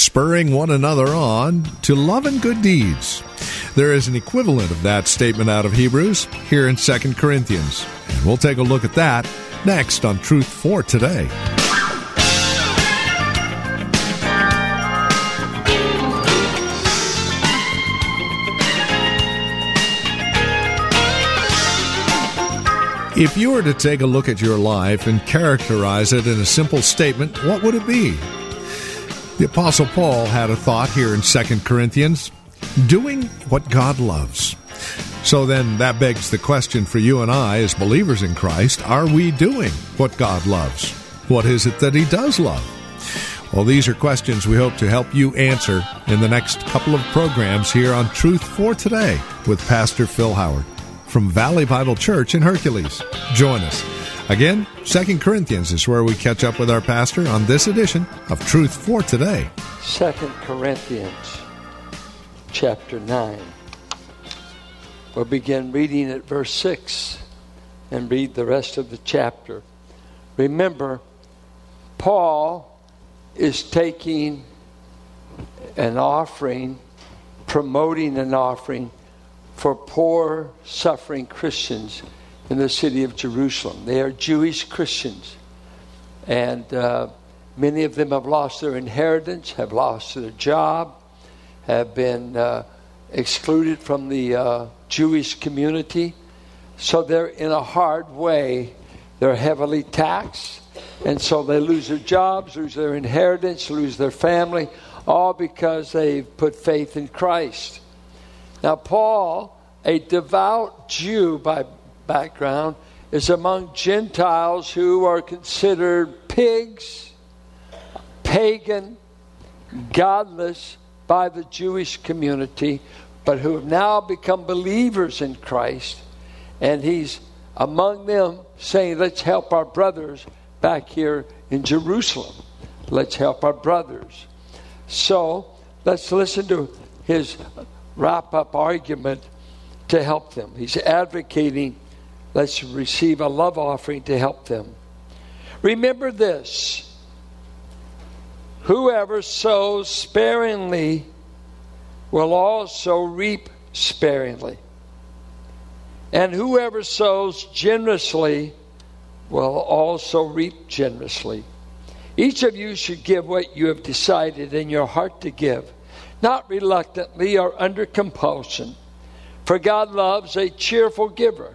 Spurring one another on to love and good deeds. There is an equivalent of that statement out of Hebrews here in 2 Corinthians. And we'll take a look at that next on Truth for Today. If you were to take a look at your life and characterize it in a simple statement, what would it be? The Apostle Paul had a thought here in 2 Corinthians doing what God loves. So then that begs the question for you and I as believers in Christ are we doing what God loves? What is it that He does love? Well, these are questions we hope to help you answer in the next couple of programs here on Truth for Today with Pastor Phil Howard from Valley Bible Church in Hercules. Join us. Again, 2 Corinthians is where we catch up with our pastor on this edition of Truth for Today. 2 Corinthians chapter 9. We'll begin reading at verse 6 and read the rest of the chapter. Remember, Paul is taking an offering, promoting an offering for poor, suffering Christians in the city of Jerusalem. They are Jewish Christians. And uh, many of them have lost their inheritance, have lost their job, have been uh, excluded from the uh, Jewish community. So they're in a hard way. They're heavily taxed. And so they lose their jobs, lose their inheritance, lose their family, all because they've put faith in Christ. Now, Paul, a devout Jew by background, is among Gentiles who are considered pigs, pagan, godless by the Jewish community, but who have now become believers in Christ. And he's among them saying, Let's help our brothers back here in Jerusalem. Let's help our brothers. So let's listen to his wrap up argument to help them. He's advocating let's receive a love offering to help them. Remember this whoever sows sparingly will also reap sparingly. And whoever sows generously will also reap generously. Each of you should give what you have decided in your heart to give not reluctantly or under compulsion. For God loves a cheerful giver.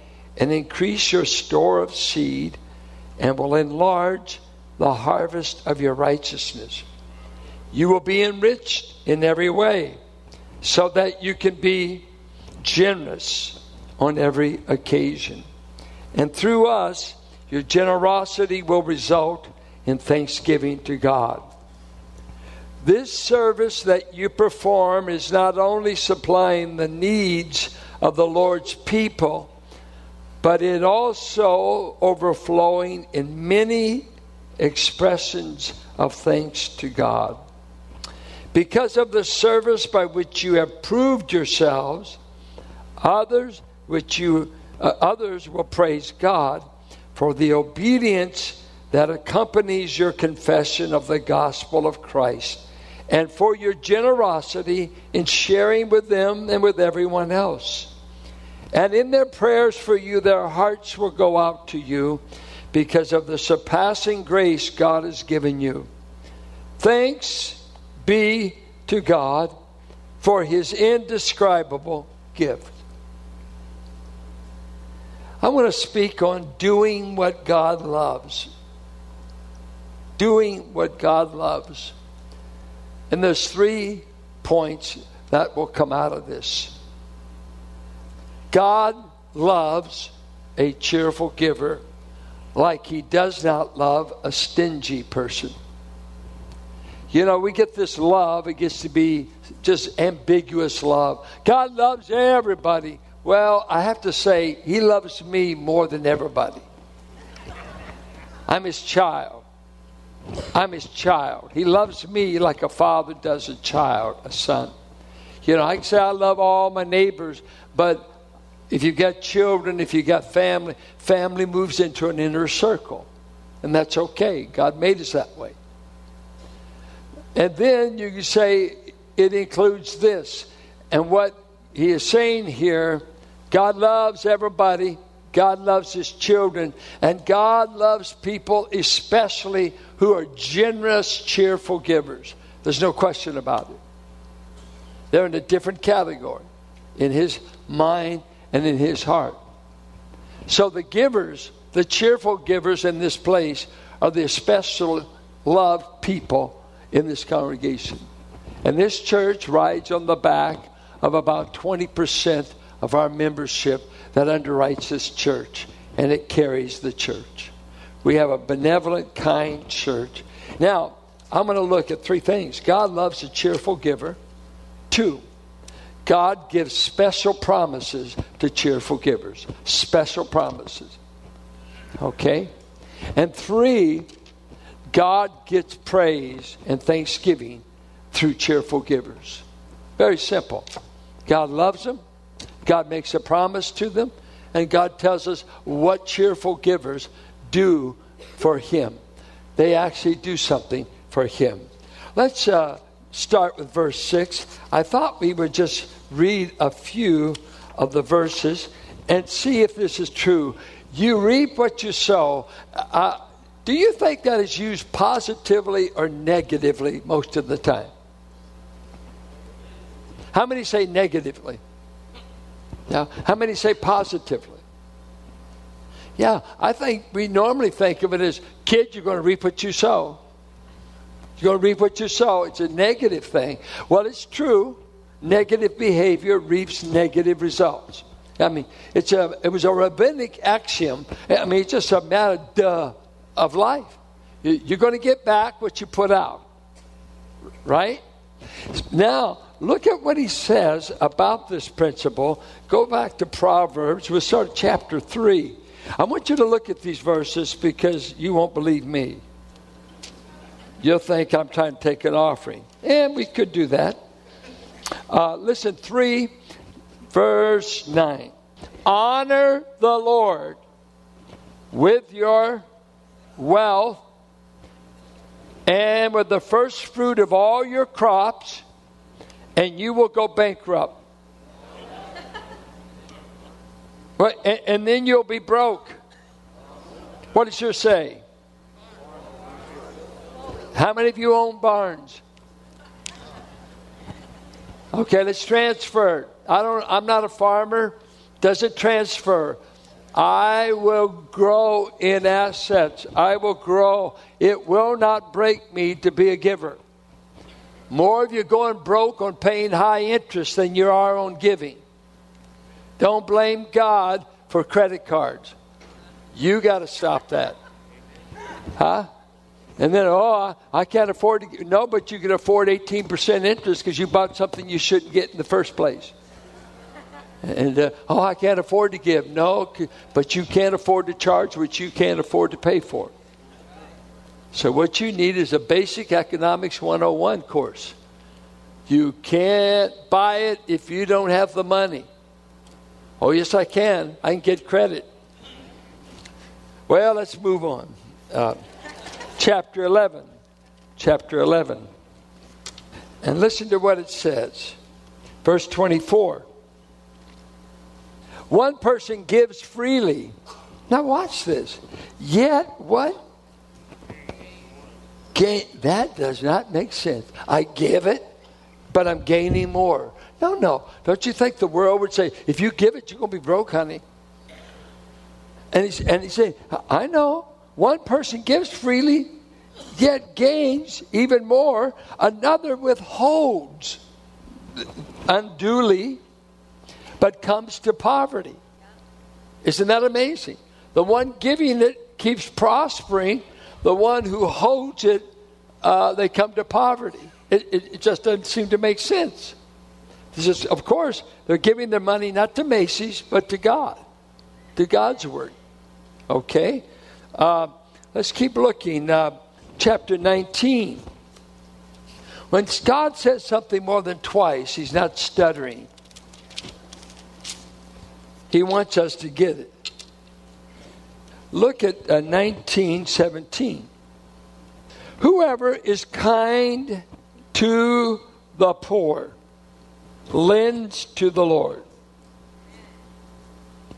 and increase your store of seed and will enlarge the harvest of your righteousness. You will be enriched in every way so that you can be generous on every occasion. And through us, your generosity will result in thanksgiving to God. This service that you perform is not only supplying the needs of the Lord's people, but it also overflowing in many expressions of thanks to God. Because of the service by which you have proved yourselves, others which you uh, others will praise God for the obedience that accompanies your confession of the gospel of Christ and for your generosity in sharing with them and with everyone else. And in their prayers for you, their hearts will go out to you because of the surpassing grace God has given you. Thanks be to God for his indescribable gift. I want to speak on doing what God loves. Doing what God loves. And there's three points that will come out of this. God loves a cheerful giver like he does not love a stingy person. You know, we get this love, it gets to be just ambiguous love. God loves everybody. Well, I have to say, He loves me more than everybody. I'm His child. I'm His child. He loves me like a father does a child, a son. You know, I can say I love all my neighbors, but if you've got children, if you've got family, family moves into an inner circle. And that's okay. God made us that way. And then you can say it includes this. And what he is saying here God loves everybody, God loves his children, and God loves people, especially who are generous, cheerful givers. There's no question about it. They're in a different category in his mind and in his heart. So the givers, the cheerful givers in this place, are the especially loved people in this congregation. And this church rides on the back of about 20% of our membership that underwrites this church, and it carries the church. We have a benevolent, kind church. Now, I'm going to look at three things God loves a cheerful giver. Two, God gives special promises to cheerful givers. Special promises. Okay? And three, God gets praise and thanksgiving through cheerful givers. Very simple. God loves them, God makes a promise to them, and God tells us what cheerful givers do for Him. They actually do something for Him. Let's uh, start with verse 6. I thought we would just read a few of the verses and see if this is true. You reap what you sow. Uh, do you think that is used positively or negatively most of the time? How many say negatively? Now, how many say positively? Yeah, I think we normally think of it as kids, you're going to reap what you sow. You're going to reap what you sow. It's a negative thing. Well, it's true. Negative behavior reaps negative results. I mean, it's a, it was a rabbinic axiom. I mean, it's just a matter of life. You're going to get back what you put out. Right? Now, look at what he says about this principle. Go back to Proverbs. We'll start chapter 3. I want you to look at these verses because you won't believe me. You'll think I'm trying to take an offering. And we could do that. Uh, listen, 3, verse 9. Honor the Lord with your wealth and with the first fruit of all your crops, and you will go bankrupt. And, and then you'll be broke. What does your say? How many of you own barns? Okay, let's transfer. I don't I'm not a farmer. Does it transfer? I will grow in assets. I will grow. It will not break me to be a giver. More of you going broke on paying high interest than you are on giving. Don't blame God for credit cards. You got to stop that. Huh? And then, oh, I, can't afford to. No, but you can afford 18% interest because you bought something you shouldn't get in the first place. And, uh, oh, I can't afford to give. No, but you can't afford to charge what you can't afford to pay for. So, what you need is a basic economics 101 course. You can't buy it if you don't have the money. Oh, yes, I can. I can get credit. Well, let's move on. Uh, chapter 11. Chapter 11. And listen to what it says. Verse 24. One person gives freely. Now, watch this. Yet, what? Gain, that does not make sense. I give it, but I'm gaining more. No, no. Don't you think the world would say, if you give it, you're going to be broke, honey? And he's, and he's saying, I know. One person gives freely, yet gains even more. Another withholds unduly, but comes to poverty. Isn't that amazing? The one giving it keeps prospering. The one who holds it, uh, they come to poverty. It, it, it, just doesn't seem to make sense. This is, of course, they're giving their money not to Macy's, but to God, to God's word. Okay? Uh, let's keep looking. Uh, chapter 19. When God says something more than twice, He's not stuttering. He wants us to get it. Look at uh, 1917. Whoever is kind to the poor lends to the Lord.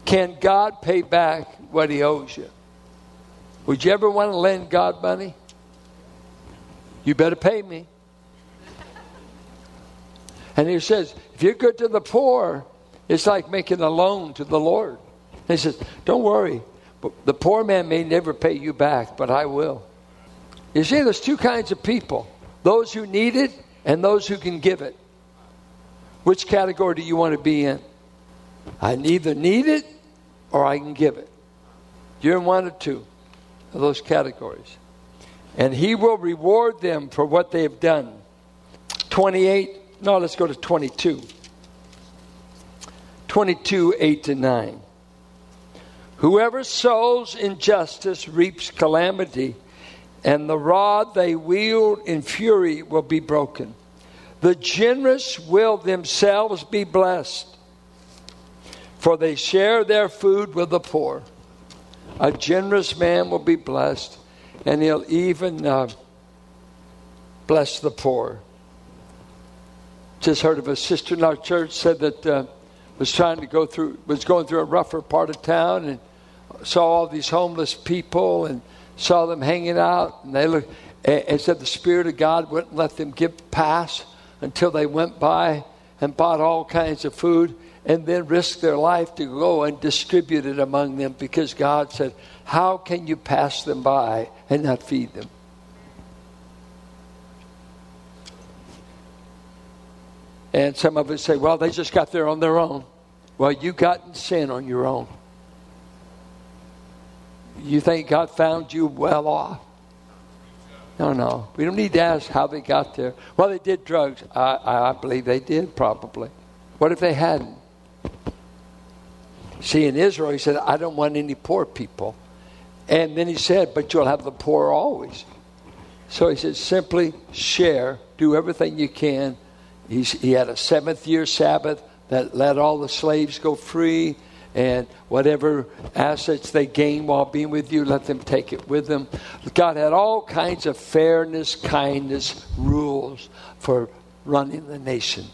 Can God pay back what He owes you? Would you ever want to lend God money? You better pay me. And he says, if you're good to the poor, it's like making a loan to the Lord. And he says, don't worry. The poor man may never pay you back, but I will. You see, there's two kinds of people those who need it and those who can give it. Which category do you want to be in? I neither need it or I can give it. You're in one or two of those categories. And he will reward them for what they have done. 28, no, let's go to 22. 22, 8 to 9. Whoever sows injustice reaps calamity, and the rod they wield in fury will be broken. The generous will themselves be blessed, for they share their food with the poor. A generous man will be blessed, and he'll even uh, bless the poor. Just heard of a sister in our church said that uh, was trying to go through was going through a rougher part of town and saw all these homeless people and saw them hanging out and they looked and, said the spirit of God wouldn't let them give pass until they went by and bought all kinds of food and then risk their life to go and distribute it among them because God said, How can you pass them by and not feed them? And some of us say, Well, they just got there on their own. Well, you got in sin on your own. You think God found you well off? No, no. We don't need to ask how they got there. Well, they did drugs. I, I believe they did, probably. What if they hadn't? See, in Israel, he said, I don't want any poor people. And then he said, But you'll have the poor always. So he said, Simply share, do everything you can. He's, he had a seventh year Sabbath that let all the slaves go free and whatever assets they gain while being with you, let them take it with them. God had all kinds of fairness, kindness, rules for running the nation.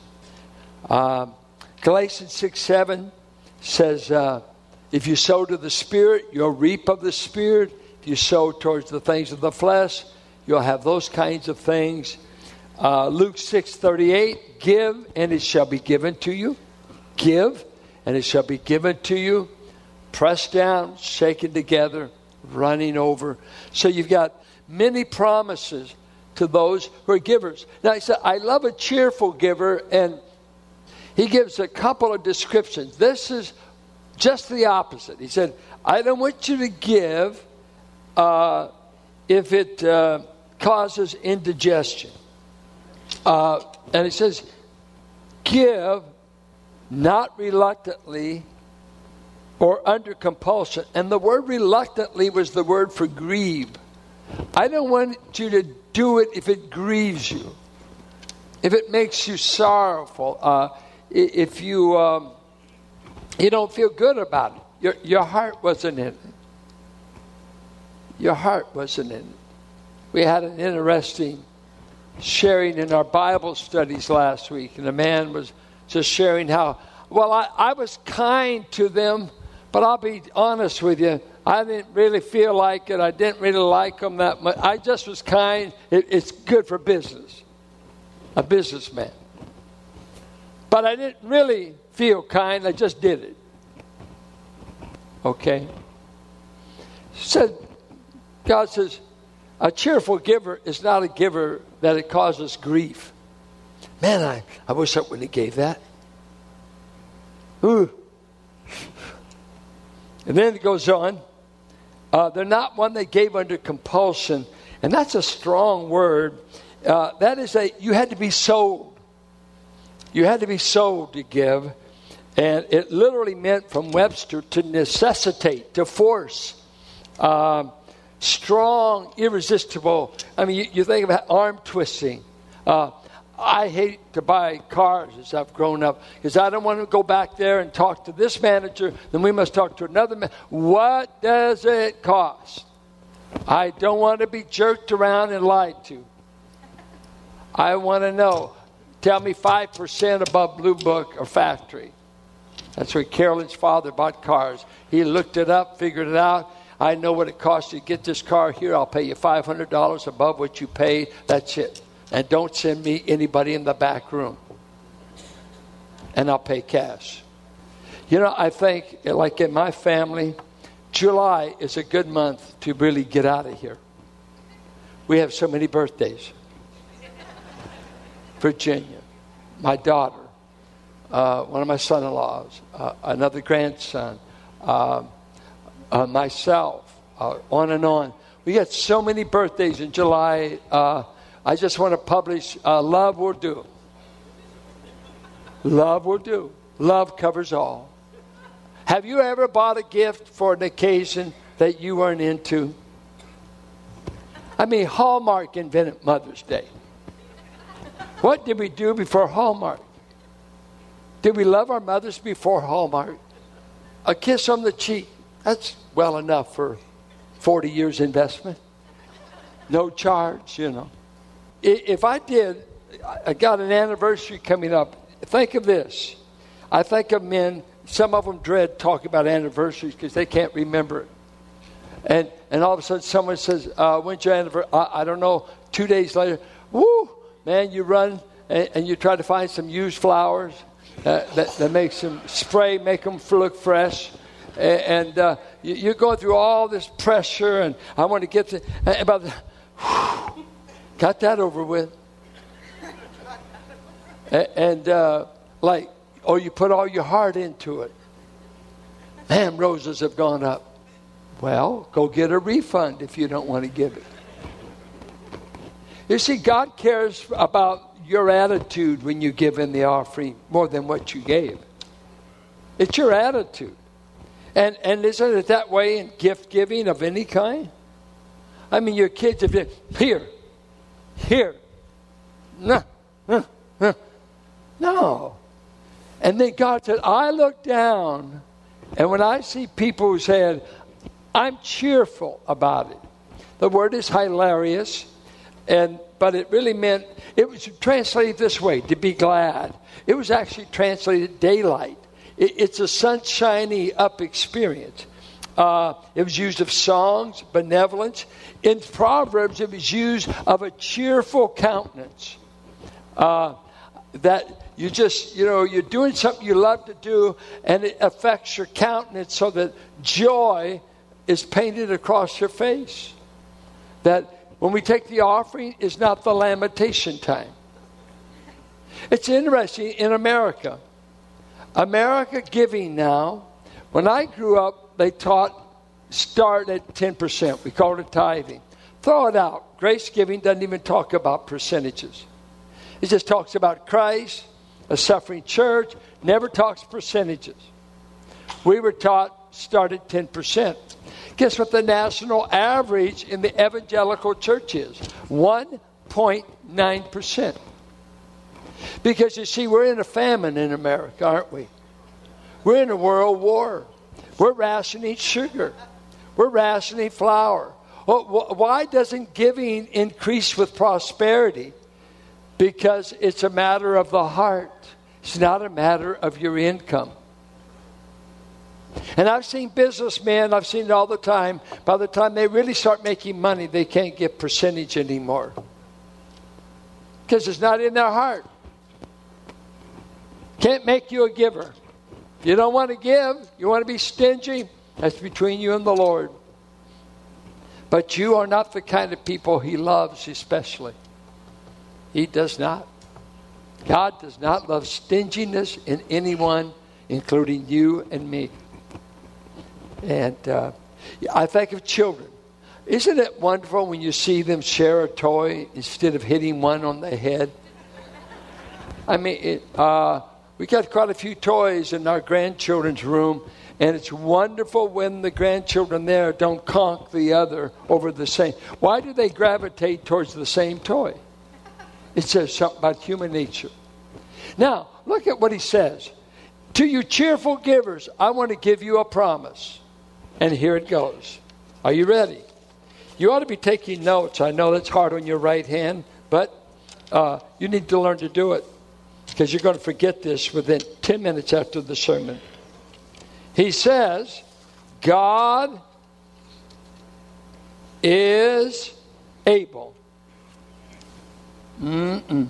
Um, Galatians 6 7 says, uh, If you sow to the Spirit, you'll reap of the Spirit. If you sow towards the things of the flesh, you'll have those kinds of things. Uh, Luke 6 38, Give, and it shall be given to you. Give, and it shall be given to you, pressed down, shaken together, running over. So you've got many promises to those who are givers. Now, I said, I love a cheerful giver, and he gives a couple of descriptions. This is just the opposite. He said, I don't want you to give uh, if it uh, causes indigestion. Uh, and he says, give not reluctantly or under compulsion. And the word reluctantly was the word for grieve. I don't want you to do it if it grieves you, if it makes you sorrowful, uh, if you um, you don't feel good about it. Your, your heart wasn't in it. Your heart wasn't in it. We had an interesting sharing in our Bible studies last week, and a man was just sharing how, well, I, I was kind to them, but I'll be honest with you. I didn't really feel like it. I didn't really like them that much. I just was kind. It, it's good for business. A businessman. But I didn't really feel kind, I just did it. Okay? Said, God says, a cheerful giver is not a giver that it causes grief. Man, I, I wish I wouldn't have gave that. Ooh. And then it goes on. Uh, they're not one that gave under compulsion. And that's a strong word. Uh, that is a, you had to be sold. You had to be sold to give. And it literally meant from Webster to necessitate, to force. Um, strong, irresistible. I mean, you, you think about arm twisting. Uh, I hate to buy cars as I've grown up because I don't want to go back there and talk to this manager, then we must talk to another man. What does it cost? I don't want to be jerked around and lied to. I want to know. Tell me 5% above Blue Book or Factory. That's where Carolyn's father bought cars. He looked it up, figured it out. I know what it costs you to get this car here. I'll pay you $500 above what you paid. That's it. And don't send me anybody in the back room. And I'll pay cash. You know, I think, like in my family, July is a good month to really get out of here. We have so many birthdays. Virginia, my daughter, uh, one of my son in laws, uh, another grandson, uh, uh myself, uh, on and on. We got so many birthdays in July. Uh, I just want to publish Love Will Do. Love will do. Love covers all. Have you ever bought a gift for an occasion that you weren't into? I mean, Hallmark invented Mother's Day. What did we do before Hallmark? Did we love our mothers before Hallmark? A kiss on the cheek. That's well enough for 40 years investment. No charge, you know. If I did, I got an anniversary coming up. Think of this. I think of men some of them dread talking about anniversaries because they can't remember it. And, and all of a sudden, someone says, uh, When's your anniversary? I, I, don't know. Two days later, man, you run and, and you try to find some used flowers uh, that, that makes them spray, make them look fresh. And, and uh, you, you're going through all this pressure, and I want to get to, about the, whew, got that over with. And, and uh, like, or you put all your heart into it. Man, roses have gone up. Well, go get a refund if you don't want to give it. You see, God cares about your attitude when you give in the offering more than what you gave. It's your attitude. And, and isn't it that way in gift giving of any kind? I mean, your kids have been, here, here, no, no, no. No. And then God said, I look down, and when I see people who said, I'm cheerful about it. The word is hilarious, and but it really meant it was translated this way to be glad. It was actually translated daylight. It, it's a sunshiny up experience. Uh, it was used of songs, benevolence. In Proverbs, it was used of a cheerful countenance. Uh, that you just, you know, you're doing something you love to do and it affects your countenance so that joy is painted across your face. That when we take the offering is not the lamentation time. It's interesting in America. America giving now, when I grew up, they taught start at 10%. We called it tithing. Throw it out. Grace giving doesn't even talk about percentages. It just talks about Christ, a suffering church, never talks percentages. We were taught start at 10%. Guess what the national average in the evangelical church is? 1.9%. Because you see, we're in a famine in America, aren't we? We're in a world war. We're rationing sugar. We're rationing flour. Oh, why doesn't giving increase with prosperity? because it's a matter of the heart. It's not a matter of your income. And I've seen businessmen, I've seen it all the time, by the time they really start making money, they can't get percentage anymore. Because it's not in their heart. Can't make you a giver. If you don't want to give, you want to be stingy, that's between you and the Lord. But you are not the kind of people He loves, especially. He does not. God does not love stinginess in anyone, including you and me. And uh, I think of children. Isn't it wonderful when you see them share a toy instead of hitting one on the head? I mean, it, uh, we got quite a few toys in our grandchildren's room, and it's wonderful when the grandchildren there don't conk the other over the same. Why do they gravitate towards the same toy? It says something about human nature. Now, look at what he says. To you cheerful givers, I want to give you a promise. And here it goes. Are you ready? You ought to be taking notes. I know that's hard on your right hand, but uh, you need to learn to do it because you're going to forget this within 10 minutes after the sermon. He says, God is able Mm-mm.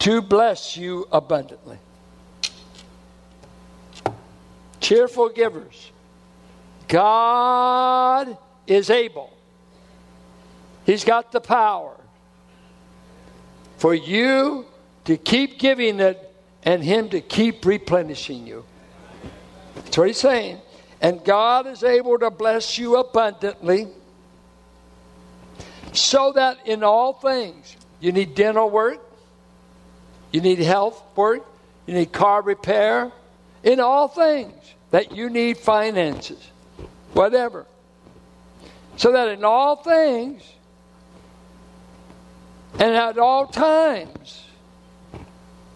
to bless you abundantly. Cheerful givers. God is able. He's got the power for you to keep giving it and Him to keep replenishing you. That's what He's saying. And God is able to bless you abundantly so that in all things, you need dental work, you need health work, you need car repair, in all things that you need finances, whatever. So that in all things and at all times,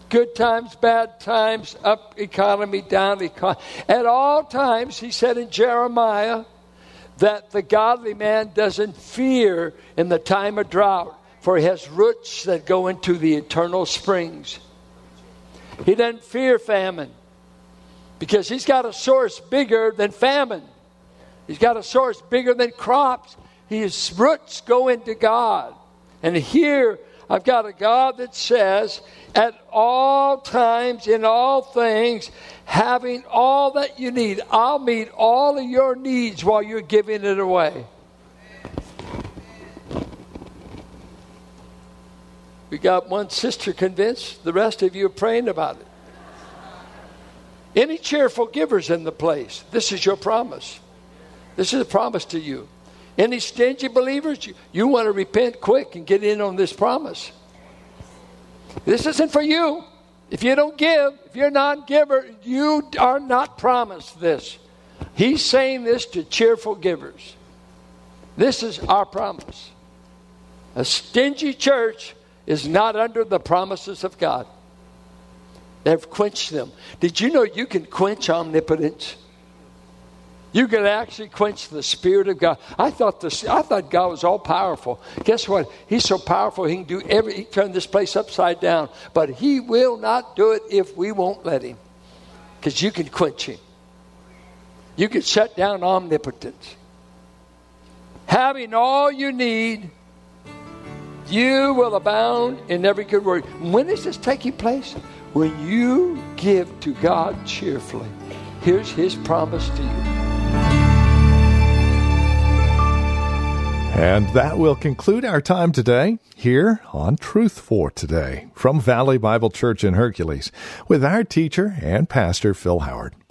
good times, bad times, up economy, down economy, at all times, he said in Jeremiah that the godly man doesn't fear in the time of drought, for he has roots that go into the eternal springs. He doesn't fear famine because he's got a source bigger than famine. He's got a source bigger than crops. His roots go into God. And here I've got a God that says, at all times, in all things, having all that you need, I'll meet all of your needs while you're giving it away. We got one sister convinced, the rest of you are praying about it. Any cheerful givers in the place? This is your promise. This is a promise to you. Any stingy believers, you, you want to repent quick and get in on this promise. This isn't for you. If you don't give, if you're not giver, you are not promised this. He's saying this to cheerful givers. This is our promise. A stingy church is not under the promises of God. They've quenched them. Did you know you can quench omnipotence? You can actually quench the Spirit of God. I thought this, I thought God was all powerful. Guess what? He's so powerful he can do every he can turn this place upside down. But he will not do it if we won't let him. Because you can quench him. You can shut down omnipotence. Having all you need, you will abound in every good work. When is this taking place? When you give to God cheerfully. Here's his promise to you. And that will conclude our time today here on Truth for Today from Valley Bible Church in Hercules with our teacher and pastor Phil Howard.